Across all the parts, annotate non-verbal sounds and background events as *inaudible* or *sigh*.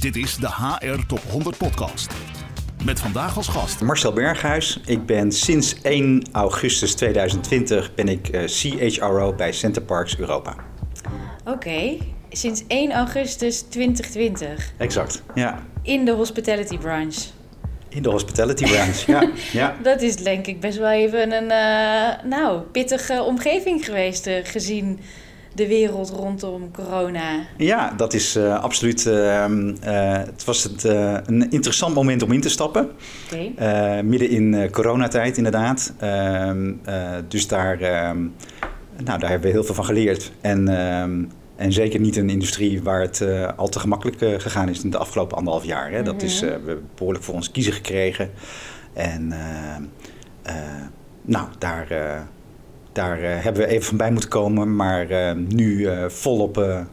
Dit is de HR Top 100 Podcast. Met vandaag als gast Marcel Berghuis. Ik ben sinds 1 augustus 2020 ben ik eh, CHRO bij Center Parks Europa. Oké, sinds 1 augustus 2020 Exact, ja. in de hospitality branch. In de hospitality branch, ja. *laughs* ja. Dat is denk ik best wel even een uh, nou, pittige omgeving geweest, uh, gezien de wereld rondom corona. Ja, dat is uh, absoluut. Uh, uh, het was het, een interessant moment om in te stappen. Okay. midden in coronatijd, inderdaad. Ehm, dus daar, ehm, nou, daar hebben we heel veel van geleerd. En, ehm, en zeker niet een industrie waar het al te gemakkelijk gegaan is in de afgelopen anderhalf jaar. Hè. Dat is, we hebben behoorlijk voor ons kiezen gekregen. En nou, daar daar uh, hebben we even van bij moeten komen, maar uh, nu uh, volop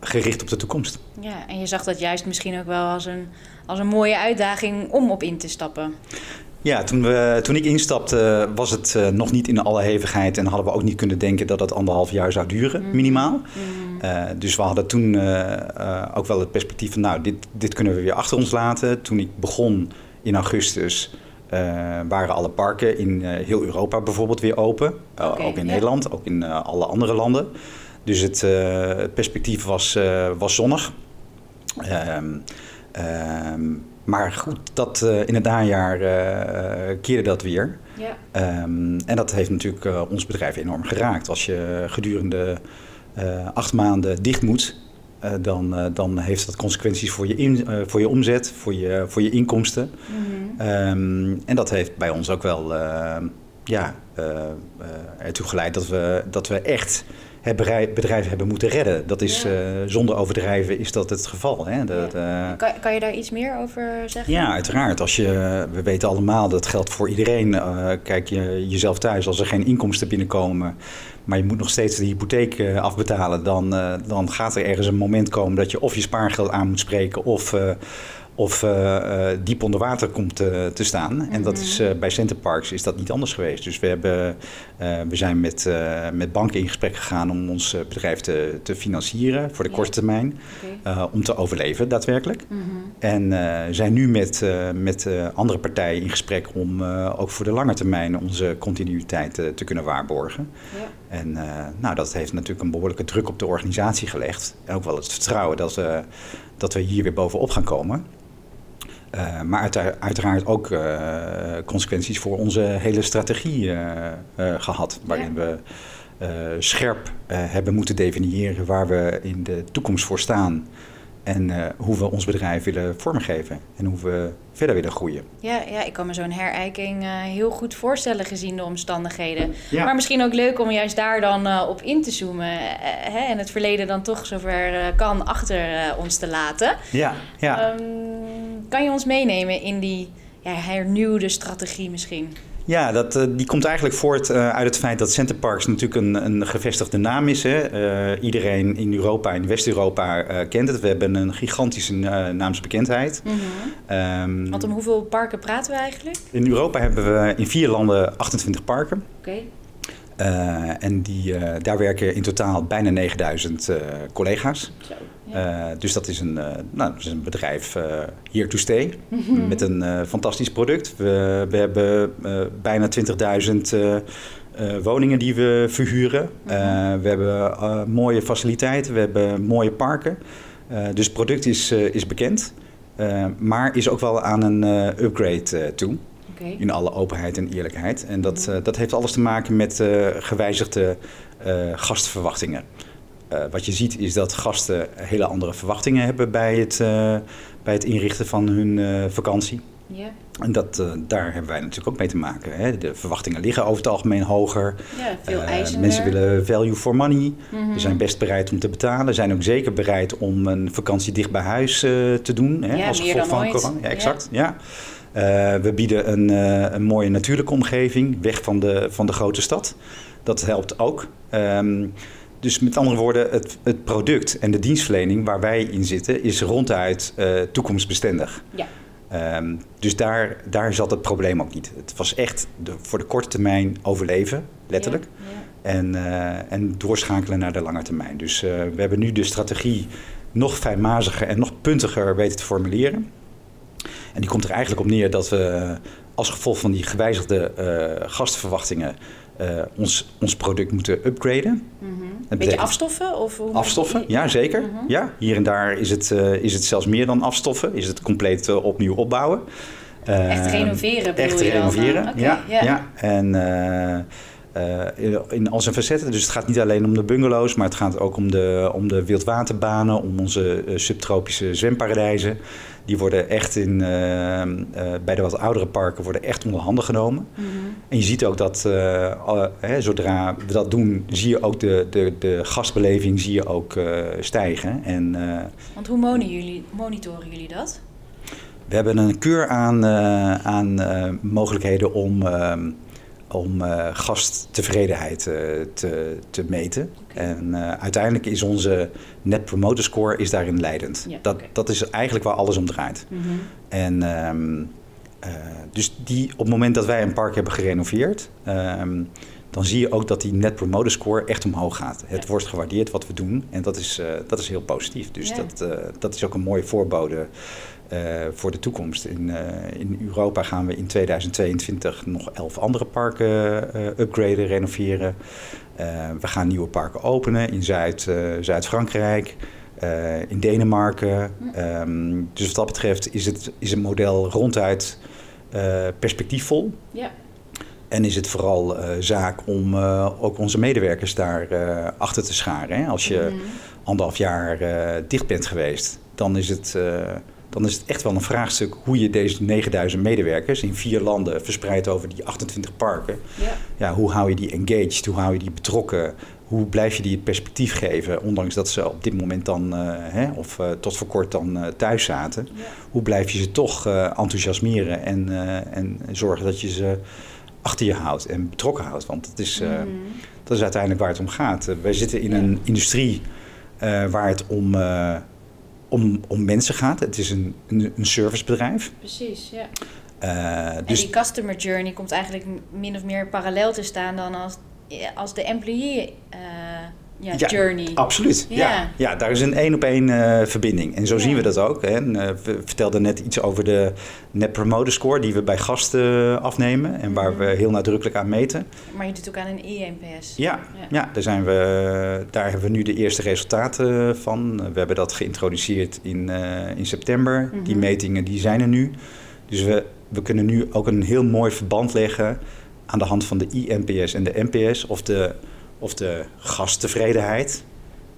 gericht op de toekomst. Ja, en je zag dat juist misschien ook wel als een, als een mooie uitdaging om op in te stappen. Ja, toen, we, toen ik instapte was het nog niet in alle hevigheid en hadden we ook niet kunnen denken dat het anderhalf jaar zou duren, mm. minimaal. Mm. dus we hadden toen ook wel het perspectief van, nou, dit, dit kunnen we weer achter ons laten. Toen ik begon in augustus waren alle parken in uh, heel Europa bijvoorbeeld weer open. Uh, okay, ook in ja. Nederland, ook in alle andere landen. Dus het, het perspectief was, was zonnig. Um, um, maar goed, dat, in het najaar keerde dat weer. Ja. Um, en dat heeft natuurlijk ons bedrijf enorm geraakt. Als je gedurende acht maanden dicht moet, uh, dan, uh, dan heeft dat consequenties voor je, in, uh, voor je omzet, voor je, voor je inkomsten. Mm -hmm. um, en dat heeft bij ons ook wel ja, ertoe geleid dat we, dat we echt het bedrijf hebben moeten redden. Dat is, ja. zonder overdrijven is dat het geval. Hè? Dat, ja. kan, kan je daar iets meer over zeggen? Ja, uiteraard. Als je, we weten allemaal, dat geldt voor iedereen. kijk je jezelf thuis, als er geen inkomsten binnenkomen maar je moet nog steeds de hypotheek afbetalen, dan, dan gaat er ergens een moment komen dat je of je spaargeld aan moet spreken of, uh, of diep onder water komt te staan. Mm -hmm. En dat is, bij Centerparks is dat niet anders geweest. Dus we, hebben, we zijn met, met banken in gesprek gegaan om ons bedrijf te, te financieren voor de korte termijn, okay. om te overleven daadwerkelijk. Mm -hmm. En zijn nu met, met andere partijen in gesprek om ook voor de lange termijn onze continuïteit te kunnen waarborgen. Ja. En uh, nou, dat heeft natuurlijk een behoorlijke druk op de organisatie gelegd. En ook wel het vertrouwen dat we, dat we hier weer bovenop gaan komen. Uh, maar uit, uiteraard ook uh, consequenties voor onze hele strategie gehad. Waarin we scherp hebben moeten definiëren waar we in de toekomst voor staan. En uh, hoe we ons bedrijf willen vormgeven en hoe we verder willen groeien. Ja, ja ik kan me zo'n herijking uh, heel goed voorstellen gezien de omstandigheden. Ja. Maar misschien ook leuk om juist daar dan uh, op in te zoomen. hè, en het verleden dan toch zover kan achter ons te laten. Ja, ja. Um, kan je ons meenemen in die ja, hernieuwde strategie misschien? Ja, dat, uh, die komt eigenlijk voort uh, uit het feit dat Center Parks natuurlijk een, een gevestigde naam is. Hè. Uh, iedereen in Europa, in West-Europa kent het. We hebben een gigantische naamsbekendheid. Mm -hmm. um, Want om hoeveel parken praten we eigenlijk? In Europa hebben we in vier landen 28 parken. Oké. Okay. Uh, en die, uh, daar werken in totaal bijna 9000 uh, collega's. Zo, ja. dus dat is een, nou, dat is een bedrijf here to stay mm -hmm. met een fantastisch product. We, we hebben bijna 20.000 woningen die we verhuren. Mm -hmm. we hebben mooie faciliteiten, we hebben mooie parken. dus het product is, is bekend, maar is ook wel aan een upgrade toe. Okay. In alle openheid en eerlijkheid. En dat, uh, dat heeft alles te maken met uh, gewijzigde uh, gastverwachtingen. wat je ziet is dat gasten hele andere verwachtingen hebben bij het, bij het inrichten van hun vakantie. Yeah. En dat, daar hebben wij natuurlijk ook mee te maken. Hè. De verwachtingen liggen over het algemeen hoger. Ja, veel mensen willen value for money. Mm -hmm. Ze zijn best bereid om te betalen. Zijn ook zeker bereid om een vakantie dicht bij huis te doen. Hè, ja, als gevolg van ooit. corona. Ja, exact. Ja. ja. Uh, we bieden een, uh, een, mooie natuurlijke omgeving, weg van de, van de grote stad. Dat helpt ook. Um, dus met andere woorden, het, het, product en de dienstverlening waar wij in zitten, is ronduit uh, toekomstbestendig. Ja. Um, dus daar, daar zat het probleem ook niet. Het was echt de, voor de korte termijn overleven, letterlijk. Ja, ja. En, en doorschakelen naar de lange termijn. Dus we hebben nu de strategie nog fijnmaziger en nog puntiger weten te formuleren. En die komt er eigenlijk op neer dat we als gevolg van die gewijzigde uh, gastenverwachtingen uh, ons, ons product moeten upgraden. Mm -hmm. Beetje afstoffen? Of hoe afstoffen, ja zeker. Mm -hmm. ja, hier en daar is het, uh, is het zelfs meer dan afstoffen. Is het compleet opnieuw opbouwen. echt renoveren Echt renoveren, okay, ja, ja. ja. En uh, in al zijn facetten. Dus het gaat niet alleen om de bungalows, maar het gaat ook om de, om de wildwaterbanen, om onze uh, subtropische zwemparadijzen. Die worden echt in, uh, bij de wat oudere parken worden echt onder handen genomen. Mm -hmm. En je ziet ook dat hè, zodra we dat doen, zie je ook de, de, de gastbeleving zie je ook stijgen. En, Want hoe monitoren jullie, monitoren jullie dat? We hebben een keur aan, aan mogelijkheden om ehm, om uh, gasttevredenheid uh, te, te meten. Okay. En uh, uiteindelijk is onze Net Promoter Score is daarin leidend. Ja, dat, okay. dat is eigenlijk waar alles om draait. Mm -hmm. En um, dus die, op het moment dat wij een park hebben gerenoveerd... Um, dan zie je ook dat die Net Promoter Score echt omhoog gaat. Het ja. wordt gewaardeerd wat we doen en dat is, dat is heel positief. Dus ja. dat, dat is ook een mooie voorbode voor de toekomst. In, uh, in Europa gaan we in 2022 nog elf andere parken uh, upgraden, renoveren. we gaan nieuwe parken openen in Zuid, Zuid-Frankrijk, in Denemarken. Um, dus wat dat betreft is het, is het model ronduit perspectiefvol. Ja. En is het vooral zaak om ook onze medewerkers daar achter te scharen. Hè? Als je mm. anderhalf jaar dicht bent geweest, dan is het dan is het echt wel een vraagstuk hoe je deze 9000 medewerkers in vier landen verspreid over die 28 parken, ja. Ja, hoe hou je die engaged, hoe hou je die betrokken, hoe blijf je die het perspectief geven, ondanks dat ze op dit moment dan, uh, hè, of uh, tot voor kort dan uh, thuis zaten, ja. hoe blijf je ze toch enthousiasmeren en, en zorgen dat je ze achter je houdt en betrokken houdt, want dat is, mm. dat is uiteindelijk waar het om gaat. wij zitten in een industrie waar het om om, om mensen gaat. Het is een, een, een servicebedrijf. Precies, ja. Uh, dus... En die customer journey komt eigenlijk min of meer parallel te staan dan als, als de employee uh, ja, ja, journey. Absoluut, ja. ja. ja daar is een één op één uh, verbinding. En zo ja. zien we dat ook. Hè. En, uh, we vertelden net iets over de Net Promoter Score... die we bij gasten afnemen en waar mm. we heel nadrukkelijk aan meten. Maar je doet ook aan een e-NPS. Ja, ja. daar, zijn we, daar hebben we nu de eerste resultaten van. We hebben dat geïntroduceerd in, uh, in september. Mm -hmm. Die metingen die zijn er nu. Dus we, we kunnen nu ook een heel mooi verband leggen... aan de hand van de e-NPS en de NPS... of de of de gasttevredenheid.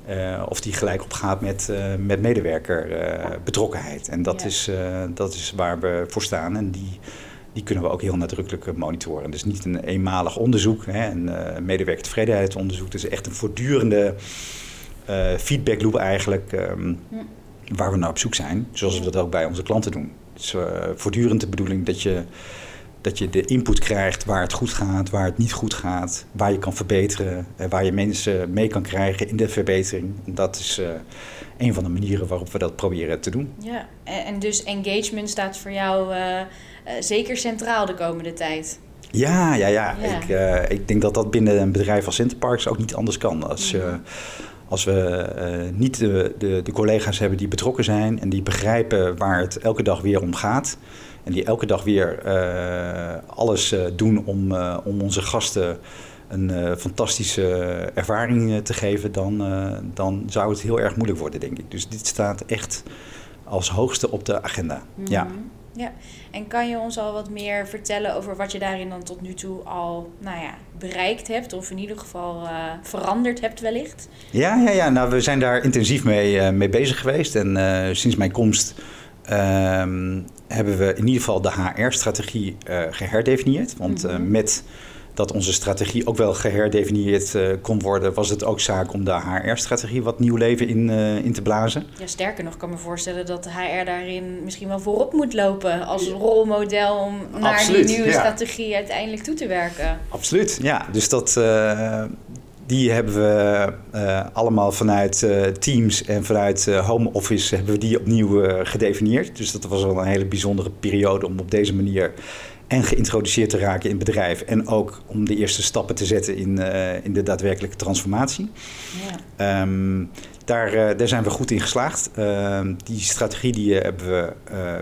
Uh, of die gelijk opgaat met, uh, met medewerkerbetrokkenheid. Uh, en dat, ja. is, dat is waar we voor staan. En die, die kunnen we ook heel nadrukkelijk monitoren. Dus niet een eenmalig onderzoek, hè, een medewerkertevredenheidsonderzoek. Het is echt een voortdurende feedbackloop eigenlijk... Um, ja. waar we naar op zoek zijn. Zoals we dat ook bij onze klanten doen. Het is voortdurend de bedoeling dat je dat je de input krijgt waar het goed gaat, waar het niet goed gaat, waar je kan verbeteren, waar je mensen mee kan krijgen in de verbetering. Dat is uh, een van de manieren waarop we dat proberen te doen. Ja, en dus engagement staat voor jou uh, uh, zeker centraal de komende tijd. Ja, ja, ja. ja. Ik, uh, ik denk dat dat binnen een bedrijf als Interparks ook niet anders kan. Als, uh, als we uh, niet de, de, de, collega's hebben die betrokken zijn en die begrijpen waar het elke dag weer om gaat. En die elke dag weer uh, alles uh, doen om, uh, om onze gasten een fantastische ervaring te geven, dan, dan zou het heel erg moeilijk worden, denk ik. Dus dit staat echt als hoogste op de agenda. Mm -hmm. Ja. Ja, en kan je ons al wat meer vertellen over wat je daarin dan tot nu toe al nou ja, bereikt hebt, of in ieder geval veranderd hebt wellicht? Ja, ja, ja, nou we zijn daar intensief mee, mee bezig geweest. En sinds mijn komst um, hebben we in ieder geval de HR-strategie uh, geherdefinieerd. Want uh, met dat onze strategie ook wel geherdefinieerd uh, kon worden, was het ook zaak om de HR-strategie wat nieuw leven in, in te blazen. Ja, sterker nog, kan me voorstellen dat de HR daarin misschien wel voorop moet lopen als rolmodel om naar Absoluut, die nieuwe ja. strategie uiteindelijk toe te werken. Absoluut, ja. Dus dat, die hebben we uh, allemaal vanuit uh, Teams en vanuit uh, Home Office hebben we die opnieuw gedefinieerd. Dus dat was wel een hele bijzondere periode om op deze manier en geïntroduceerd te raken in het bedrijf. En ook om de eerste stappen te zetten in, in de daadwerkelijke transformatie. Ja. Um, daar, daar zijn we goed in geslaagd. Ehm, die strategie die hebben we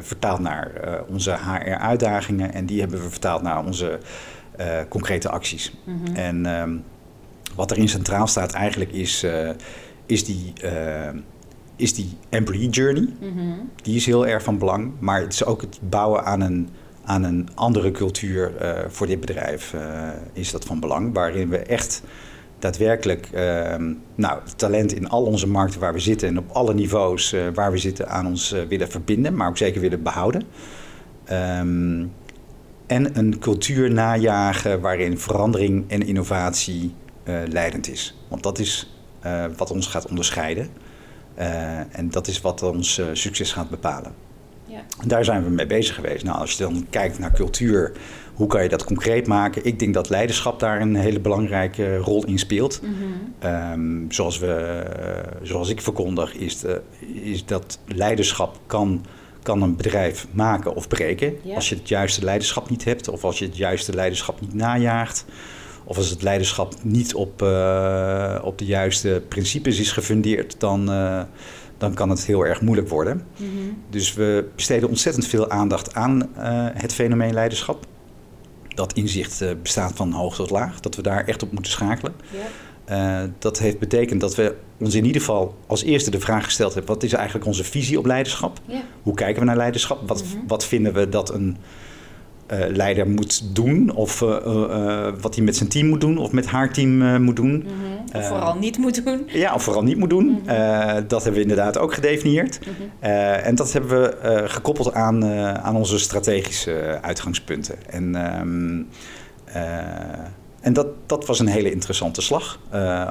vertaald naar onze HR-uitdagingen en die hebben we vertaald naar onze concrete acties. Mhm. En ehm, wat erin centraal staat eigenlijk is, is die is die employee journey. Mhm. Die is heel erg van belang. Maar het is ook het bouwen aan een, aan een andere cultuur uh, voor dit bedrijf uh, is dat van belang. Waarin we echt daadwerkelijk uh, nou, talent in al onze markten waar we zitten en op alle niveaus uh, waar we zitten aan ons willen verbinden, maar ook zeker willen behouden. Um, en een cultuur najagen waarin verandering en innovatie leidend is. Want dat is wat ons gaat onderscheiden. Uh, en dat is wat ons succes gaat bepalen. Ja. Daar zijn we mee bezig geweest. Nou, als je dan kijkt naar cultuur, hoe kan je dat concreet maken? Ik denk dat leiderschap daar een hele belangrijke rol in speelt. Mm -hmm. um, zoals, we, zoals ik verkondig, is, de, is dat leiderschap kan, kan een bedrijf maken of breken. Ja. Als je het juiste leiderschap niet hebt of als je het juiste leiderschap niet najaagt. Of als het leiderschap niet op, uh, op de juiste principes is gefundeerd, dan, uh, dan kan het heel erg moeilijk worden. Mm -hmm. Dus we besteden ontzettend veel aandacht aan uh, het fenomeen leiderschap. Dat inzicht bestaat van hoog tot laag, dat we daar echt op moeten schakelen. Dat heeft betekend dat we ons in ieder geval als eerste de vraag gesteld hebben: wat is eigenlijk onze visie op leiderschap? Hoe kijken we naar leiderschap? Wat, mm -hmm. wat vinden we dat een leider moet doen. Of uh, uh, wat hij met zijn team moet doen of met haar team moet doen. Mm -hmm. Of vooral niet moet doen. Ja, of vooral niet moet doen. Mm -hmm. dat hebben we inderdaad ook gedefinieerd. Mm -hmm. en dat hebben we gekoppeld aan, aan onze strategische uitgangspunten. En, um, en dat, dat was een hele interessante slag.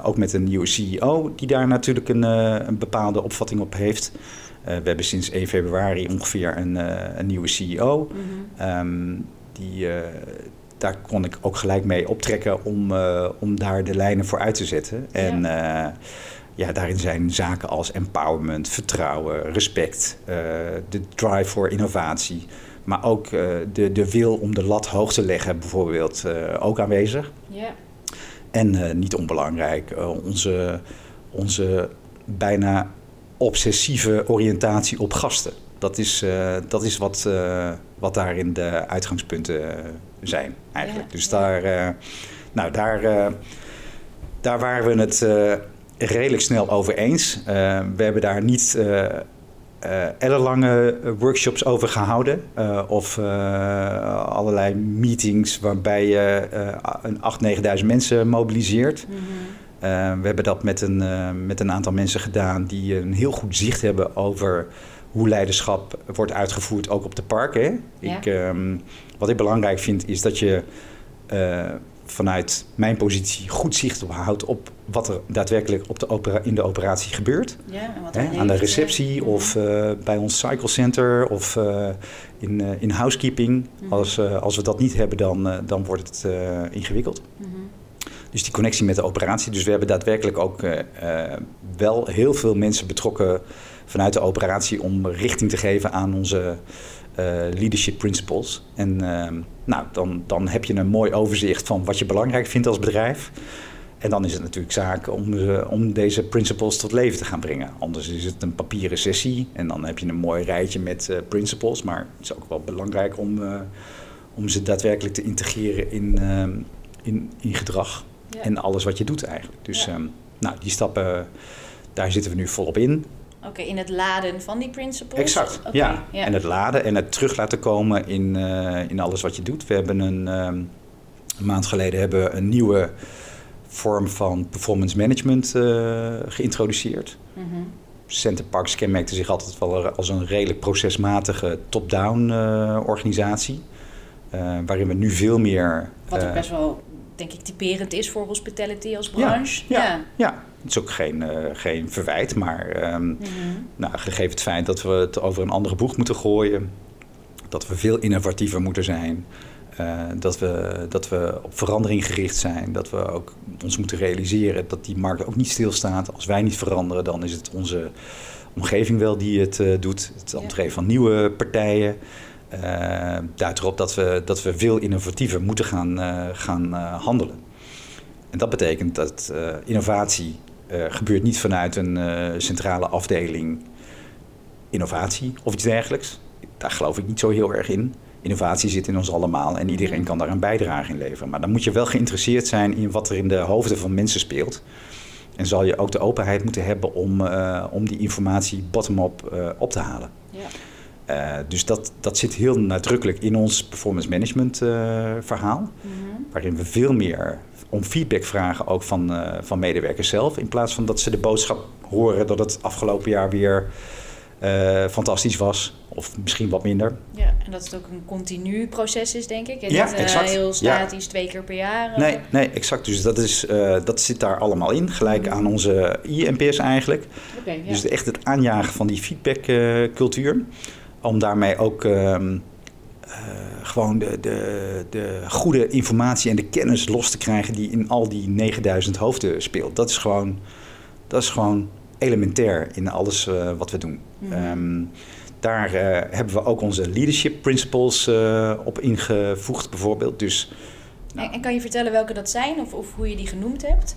ook met een nieuwe CEO die daar natuurlijk een, een bepaalde opvatting op heeft. Eh, we hebben sinds 1 februari ongeveer een, eh, een nieuwe CEO. Mhm. Ehm, die, eh, daar kon ik ook gelijk mee optrekken om, om daar de lijnen voor uit te zetten. En ja. ja, daarin zijn zaken als empowerment, vertrouwen, respect, de drive voor innovatie. Maar ook de, de wil om de lat hoog te leggen, bijvoorbeeld, ook aanwezig. Ja. En niet onbelangrijk, onze, onze bijna obsessieve oriëntatie op gasten. Dat is, uh, dat is wat, uh, wat daarin de uitgangspunten zijn, eigenlijk. dus daar, uh, nou, daar, daar waren we het redelijk snel over eens. we hebben daar niet ellenlange workshops over gehouden. of allerlei meetings waarbij je een 8.000, 9.000 mensen mobiliseert. Mm -hmm. Uh, we hebben dat met een, uh, met een aantal mensen gedaan die een heel goed zicht hebben over hoe leiderschap wordt uitgevoerd, ook op de parken. Ja. Ik, um, wat ik belangrijk vind, is dat je uh, vanuit mijn positie goed zicht op houdt op wat er daadwerkelijk op de opera in de operatie gebeurt. Ja, Hè, aan de receptie of bij ons cycle center of in, in housekeeping. Mm als, als we dat niet hebben, dan, dan wordt het ingewikkeld. Mm -hmm. Dus die connectie met de operatie. Dus we hebben daadwerkelijk ook uh, wel heel veel mensen betrokken vanuit de operatie om richting te geven aan onze uh, leadership principles. En nou, dan, dan heb je een mooi overzicht van wat je belangrijk vindt als bedrijf. En dan is het natuurlijk zaak om, om deze principles tot leven te gaan brengen. Anders is het een papieren sessie en dan heb je een mooi rijtje met principles. Maar het is ook wel belangrijk om, om ze daadwerkelijk te integreren in, uh, in, in gedrag. En alles wat je doet eigenlijk. Dus um, nou, die stappen, daar zitten we nu volop in. Oké, in het laden van die principles? Exact, okay, ja. ja. En het laden en het terug laten komen in, uh, in alles wat je doet. We hebben een, um, een maand geleden hebben we een nieuwe vorm van performance management uh, geïntroduceerd. Mm -hmm. Center Parks kenmerkte zich altijd wel als een redelijk procesmatige top-down uh, organisatie. waarin we nu veel meer... Wat ook best wel denk ik typerend is voor hospitality als branche. Ja, ja, ja. het is ook geen, uh, geen verwijt, maar um, mm -hmm. nou, gegeven het feit dat we het over een andere boeg moeten gooien, dat we veel innovatiever moeten zijn, uh, dat, we, dat we op verandering gericht zijn, dat we ook ons moeten realiseren dat die markt ook niet stilstaat. Als wij niet veranderen, dan is het onze omgeving wel die het uh, doet. Het entree van nieuwe partijen. Uh, duidt erop dat we, dat we veel innovatiever moeten gaan, uh, gaan uh, handelen. En dat betekent dat innovatie gebeurt niet vanuit een centrale afdeling innovatie of iets dergelijks. Daar geloof ik niet zo heel erg in. Innovatie zit in ons allemaal en iedereen kan daar een bijdrage in leveren. Maar dan moet je wel geïnteresseerd zijn in wat er in de hoofden van mensen speelt. En zal je ook de openheid moeten hebben om, om die informatie bottom-up op te halen. Ja. Uh, dus dat, dat zit heel nadrukkelijk in ons performance management verhaal. Mm -hmm. Waarin we veel meer om feedback vragen ook van, van medewerkers zelf. In plaats van dat ze de boodschap horen dat het afgelopen jaar weer fantastisch was. Of misschien wat minder. Ja, en dat het ook een continu proces is, denk ik. En ja, niet, exact. heel statisch, twee keer per jaar. Nee, nee, exact. Dus dat, is, dat zit daar allemaal in. Gelijk aan onze IMP's eigenlijk. Okay, ja. Dus echt het aanjagen van die feedbackcultuur. Om daarmee ook... Um, gewoon de, de, de goede informatie en de kennis los te krijgen die in al die 9000 hoofden speelt. Dat is gewoon, dat is gewoon elementair in alles uh, wat we doen. Mm -hmm. um, daar uh, hebben we ook onze leadership principles op ingevoegd, bijvoorbeeld. Dus, nou. en, en, kan je vertellen welke dat zijn of, of hoe je die genoemd hebt?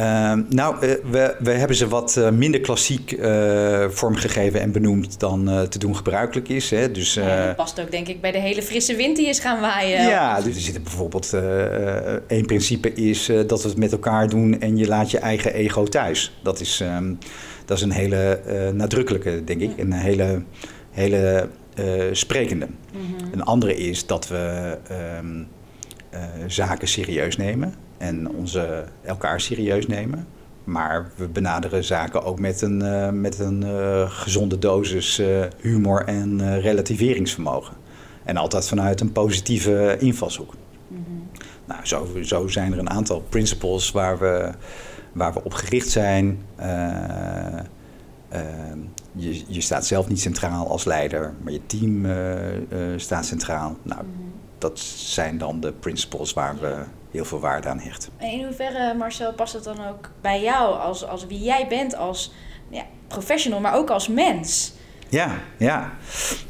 Uh, nou, we, we hebben ze wat uh, minder klassiek uh, vormgegeven en benoemd dan te doen gebruikelijk is. Hè. Dus, ja, dat past ook denk ik bij de hele frisse wind die is gaan waaien. Ja, dus er zit bijvoorbeeld één principe is dat we het met elkaar doen en je laat je eigen ego thuis. Dat is, um, dat is een hele nadrukkelijke, denk ik. Een hele, hele sprekende. Mm -hmm. Een andere is dat we um, zaken serieus nemen en onze, elkaar serieus nemen. Maar we benaderen zaken ook met een, uh, met een uh, gezonde dosis uh, humor en relativeringsvermogen. En altijd vanuit een positieve invalshoek. Mm -hmm. Nou, zo, zo zijn er een aantal principles waar we, waar we op gericht zijn. je, je staat zelf niet centraal als leider, maar je team staat centraal. Nou, mm -hmm. dat zijn dan de principles waar we heel veel waarde aan hecht. En in hoeverre, Marcel, past het dan ook bij jou als, als wie jij bent als ja, professional, maar ook als mens? Ja, ja.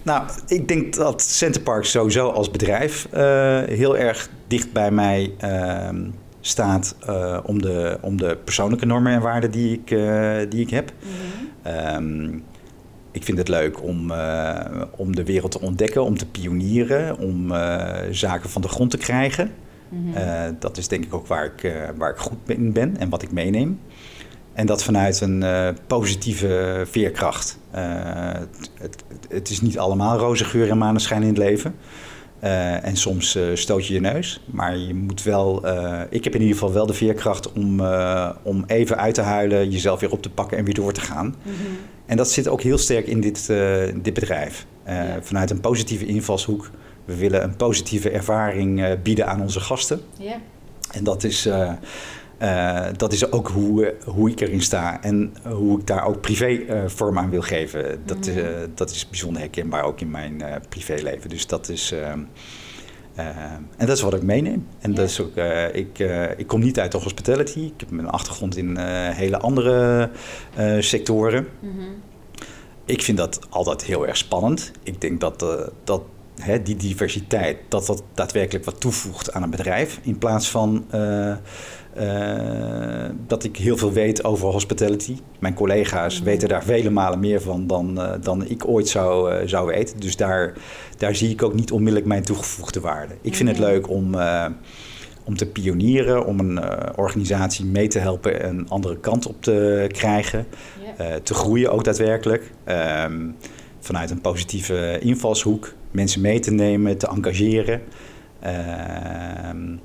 Nou, ik denk dat Centerpark sowieso als bedrijf uh, heel erg dicht bij mij uh, staat uh, om, de, om de persoonlijke normen en waarden die ik, eh, die ik heb. Mm -hmm. um, ik vind het leuk om, om de wereld te ontdekken, om te pionieren, om zaken van de grond te krijgen. Mhm. Eh, dat is denk ik ook waar ik, uh, waar ik goed in ben en wat ik meeneem. En dat vanuit een uh, positieve veerkracht. Het, het, het, is niet allemaal roze geur en maneschijn in het leven. en soms stoot je je neus. Maar je moet wel. ik heb in ieder geval wel de veerkracht om, om even uit te huilen, jezelf weer op te pakken en weer door te gaan. Mhm. En dat zit ook heel sterk in dit, dit bedrijf. Ja. Vanuit een positieve invalshoek we willen een positieve ervaring uh, bieden aan onze gasten. Ja. En dat is, uh, uh, dat is ook hoe, hoe ik erin sta en hoe ik daar ook privé vorm aan wil geven. Dat, mm. dat is bijzonder herkenbaar ook in mijn privéleven. Dus dat is. en dat is wat ik meeneem. En ja. dat is ook, ik, ik kom niet uit de hospitality. Ik heb een achtergrond in hele andere sectoren. Mm -hmm. Ik vind dat altijd heel erg spannend. Ik denk dat, dat hè, die diversiteit, dat dat daadwerkelijk wat toevoegt aan een bedrijf. In plaats van uh, uh, dat ik heel veel weet over hospitality. Mijn collega's mm. weten daar vele malen meer van dan, uh, dan ik ooit zou, zou weten. Dus daar, daar zie ik ook niet onmiddellijk mijn toegevoegde waarde. Ik vind het leuk om om te pionieren, om een uh, organisatie mee te helpen een andere kant op te krijgen, yeah. uh, te groeien ook daadwerkelijk. Um, vanuit een positieve invalshoek mensen mee te nemen, te engageren. Uh,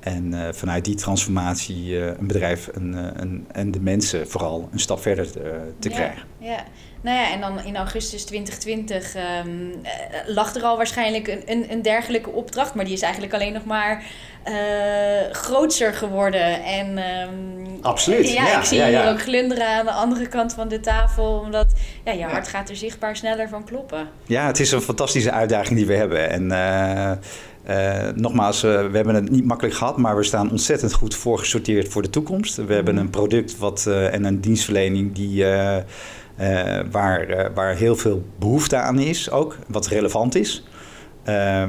en uh, vanuit die transformatie uh, een bedrijf en, een, en de mensen vooral een stap verder te, te ja, krijgen. Ja, nou ja, en dan in augustus 2020 um, lag er al waarschijnlijk een, een, een, dergelijke opdracht, maar die is eigenlijk alleen nog maar uh, grootser geworden. En, um, Absoluut. Ja, ja ik zie ja, hier ook glunderen aan de andere kant van de tafel, omdat ja, je hart gaat er zichtbaar sneller van kloppen. Ja, het is een fantastische uitdaging die we hebben. En uh, uh, nogmaals, uh, we hebben het niet makkelijk gehad, maar we staan ontzettend goed voorgesorteerd voor de toekomst. We hebben mhm. een product wat, uh, en een dienstverlening die, waar, waar heel veel behoefte aan is, ook wat relevant is.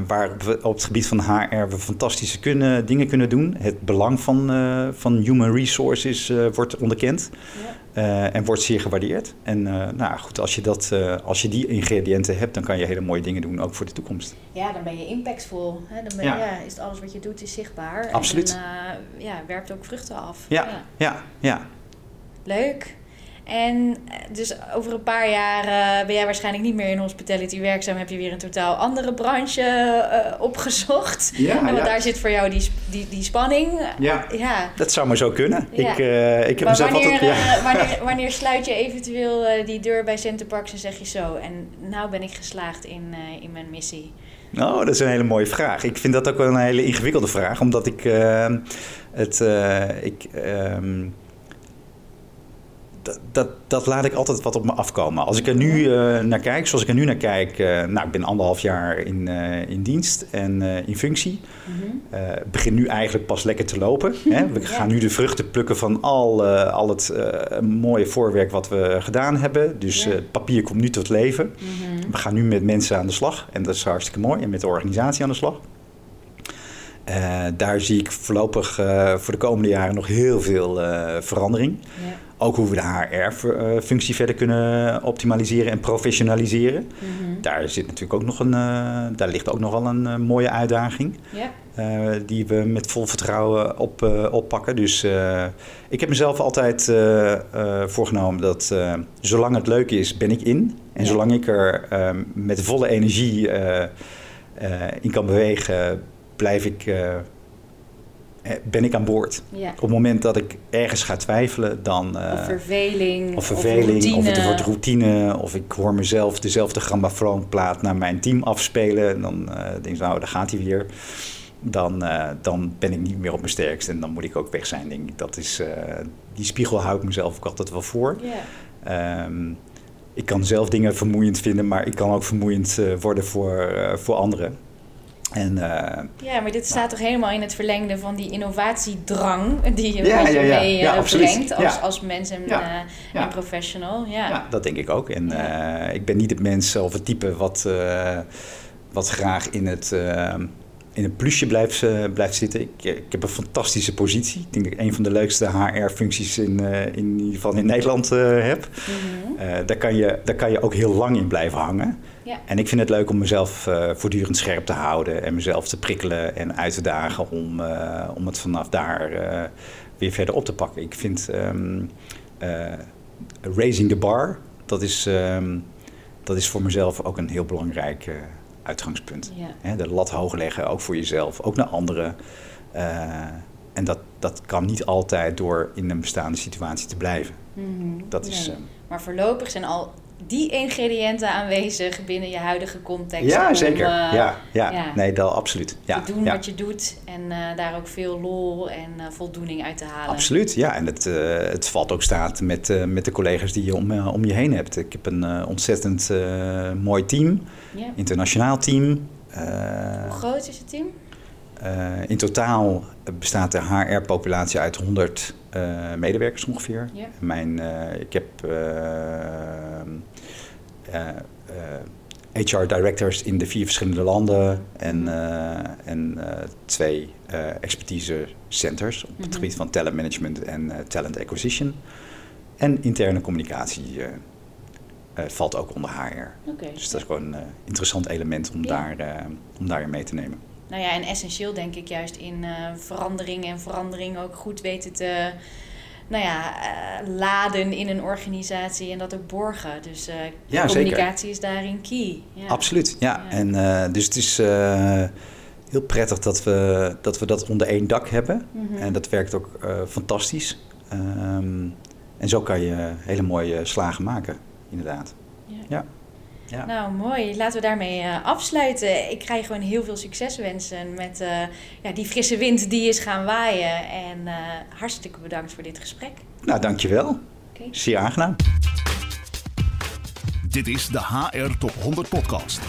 Waar we op het gebied van HR we fantastische kunnen, dingen kunnen doen. Het belang van, van human resources wordt onderkend ja. En wordt zeer gewaardeerd. En nou goed, als je, dat, als je die ingrediënten hebt, dan kan je hele mooie dingen doen, ook voor de toekomst. Ja, dan ben je impactvol. Hè? Dan ben je, ja. ja. is alles wat je doet is zichtbaar. Absoluut. En ja, werpt ook vruchten af. ja, ja. ja. ja. Leuk. En eh, dus over een paar jaar uh, ben jij waarschijnlijk niet meer in hospitality werkzaam. Heb je weer een totaal andere branche uh, opgezocht. Ja, en want ja. daar zit voor jou die, die, die spanning. Ja, ja. dat zou maar zo kunnen. Ja. Ik, uh, ik heb maar mezelf wanneer, altijd... Ja. wanneer, wanneer sluit je eventueel die deur bij Centerparks en zeg je zo... en nou ben ik geslaagd in, in mijn missie? Nou, dat is een hele mooie vraag. Ik vind dat ook wel een hele ingewikkelde vraag. Omdat ik het... ik, um, dat, dat, dat, laat ik altijd wat op me afkomen. Als ik er nu uh, naar kijk, zoals ik er nu naar kijk... Uh, nou, ik ben anderhalf jaar in, uh, in dienst en in functie. Mm -hmm. begin nu eigenlijk pas lekker te lopen. Hè? *laughs* We ja. gaan nu de vruchten plukken van al, al het mooie voorwerk wat we gedaan hebben. Dus ja. papier komt nu tot leven. Mm -hmm. We gaan nu met mensen aan de slag. En dat is hartstikke mooi. En met de organisatie aan de slag. Uh, daar zie ik voorlopig uh, voor de komende jaren nog heel veel uh, verandering. Ja. Ook hoe we de HR-functie verder kunnen optimaliseren en professionaliseren. Mm -hmm. Daar zit natuurlijk ook nog een, daar ligt ook nogal een mooie uitdaging. Ja. die we met vol vertrouwen op, oppakken. Dus ik heb mezelf altijd voorgenomen dat zolang het leuk is, ben ik in. En ja. zolang ik er met volle energie in kan bewegen blijf ik, uh, ben ik aan boord. Ja. Op het moment dat ik ergens ga twijfelen, dan... Uh, of verveling, of, verveling, of, of het wordt routine, of ik hoor mezelf dezelfde grammofoonplaat naar mijn team afspelen. Dan uh, denk ik, nou, daar gaat hij weer. Dan, dan ben ik niet meer op mijn sterkst en dan moet ik ook weg zijn, denk ik. Dat is, die spiegel hou ik mezelf ook altijd wel voor. Yeah. Um, ik kan zelf dingen vermoeiend vinden, maar ik kan ook vermoeiend worden voor, voor anderen. En, uh, ja, maar dit staat toch helemaal in het verlengde van die innovatiedrang die je ja, met je ja, ja. mee ja, uh, brengt als, ja. als mens en, ja. uh, en professional. Ja. ja, dat denk ik ook. En ik ben niet het mens of het type wat, wat graag in het, in het plusje blijft, blijft zitten. Ik, ik heb een fantastische positie. Ik denk dat ik een van de leukste HR-functies in, in ieder geval in Nederland heb. Mm -hmm. daar, kan je, daar kan je ook heel lang in blijven hangen. Ja. En ik vind het leuk om mezelf uh, voortdurend scherp te houden en mezelf te prikkelen en uit te dagen om, uh, om het vanaf daar uh, weer verder op te pakken. Ik vind um, raising the bar, dat is, um, dat is voor mezelf ook een heel belangrijk uitgangspunt. Ja. He, de lat hoog leggen, ook voor jezelf, ook naar anderen. en dat, dat kan niet altijd door in een bestaande situatie te blijven. Mm -hmm. dat is, nee. maar voorlopig zijn al die ingrediënten aanwezig binnen je huidige context. Ja, om, zeker. Uh, ja, ja, ja, nee, dat absoluut. Ja, te doen ja. wat je doet en uh, daar ook veel lol en uh, voldoening uit te halen. Absoluut, ja. En het, het valt ook staat met, met de collega's die je om, om je heen hebt. Ik heb een ontzettend mooi team, internationaal team. Hoe groot is het team? In totaal bestaat de HR-populatie uit 100 uh, medewerkers ongeveer. Ja. Mijn, uh, ik heb uh, HR directors in de vier verschillende landen en, en twee expertise centers op het Mhm. gebied van talent management en talent acquisition. En interne communicatie valt ook onder HR. Okay. Dus dat is gewoon een interessant element om, Ja. daar, om daarin mee te nemen. Nou ja, en essentieel denk ik juist in uh, verandering en verandering ook goed weten te nou ja, uh, laden in een organisatie en dat ook borgen. Dus uh, Ja, communicatie zeker. is daarin key. Ja. Absoluut, ja. Ja. En, uh, dus het is heel prettig dat we, dat we dat onder één dak hebben. Mhm. En dat werkt ook fantastisch. Um, en zo kan je hele mooie slagen maken, inderdaad. Ja. Ja. Nou, mooi. Laten we daarmee uh, afsluiten. Ik je gewoon heel veel succes wensen met uh, ja, die frisse wind die is gaan waaien. En uh, hartstikke bedankt voor dit gesprek. Nou, dankjewel. Okay. Zeer aangenaam. Dit is de HR Top 100 podcast.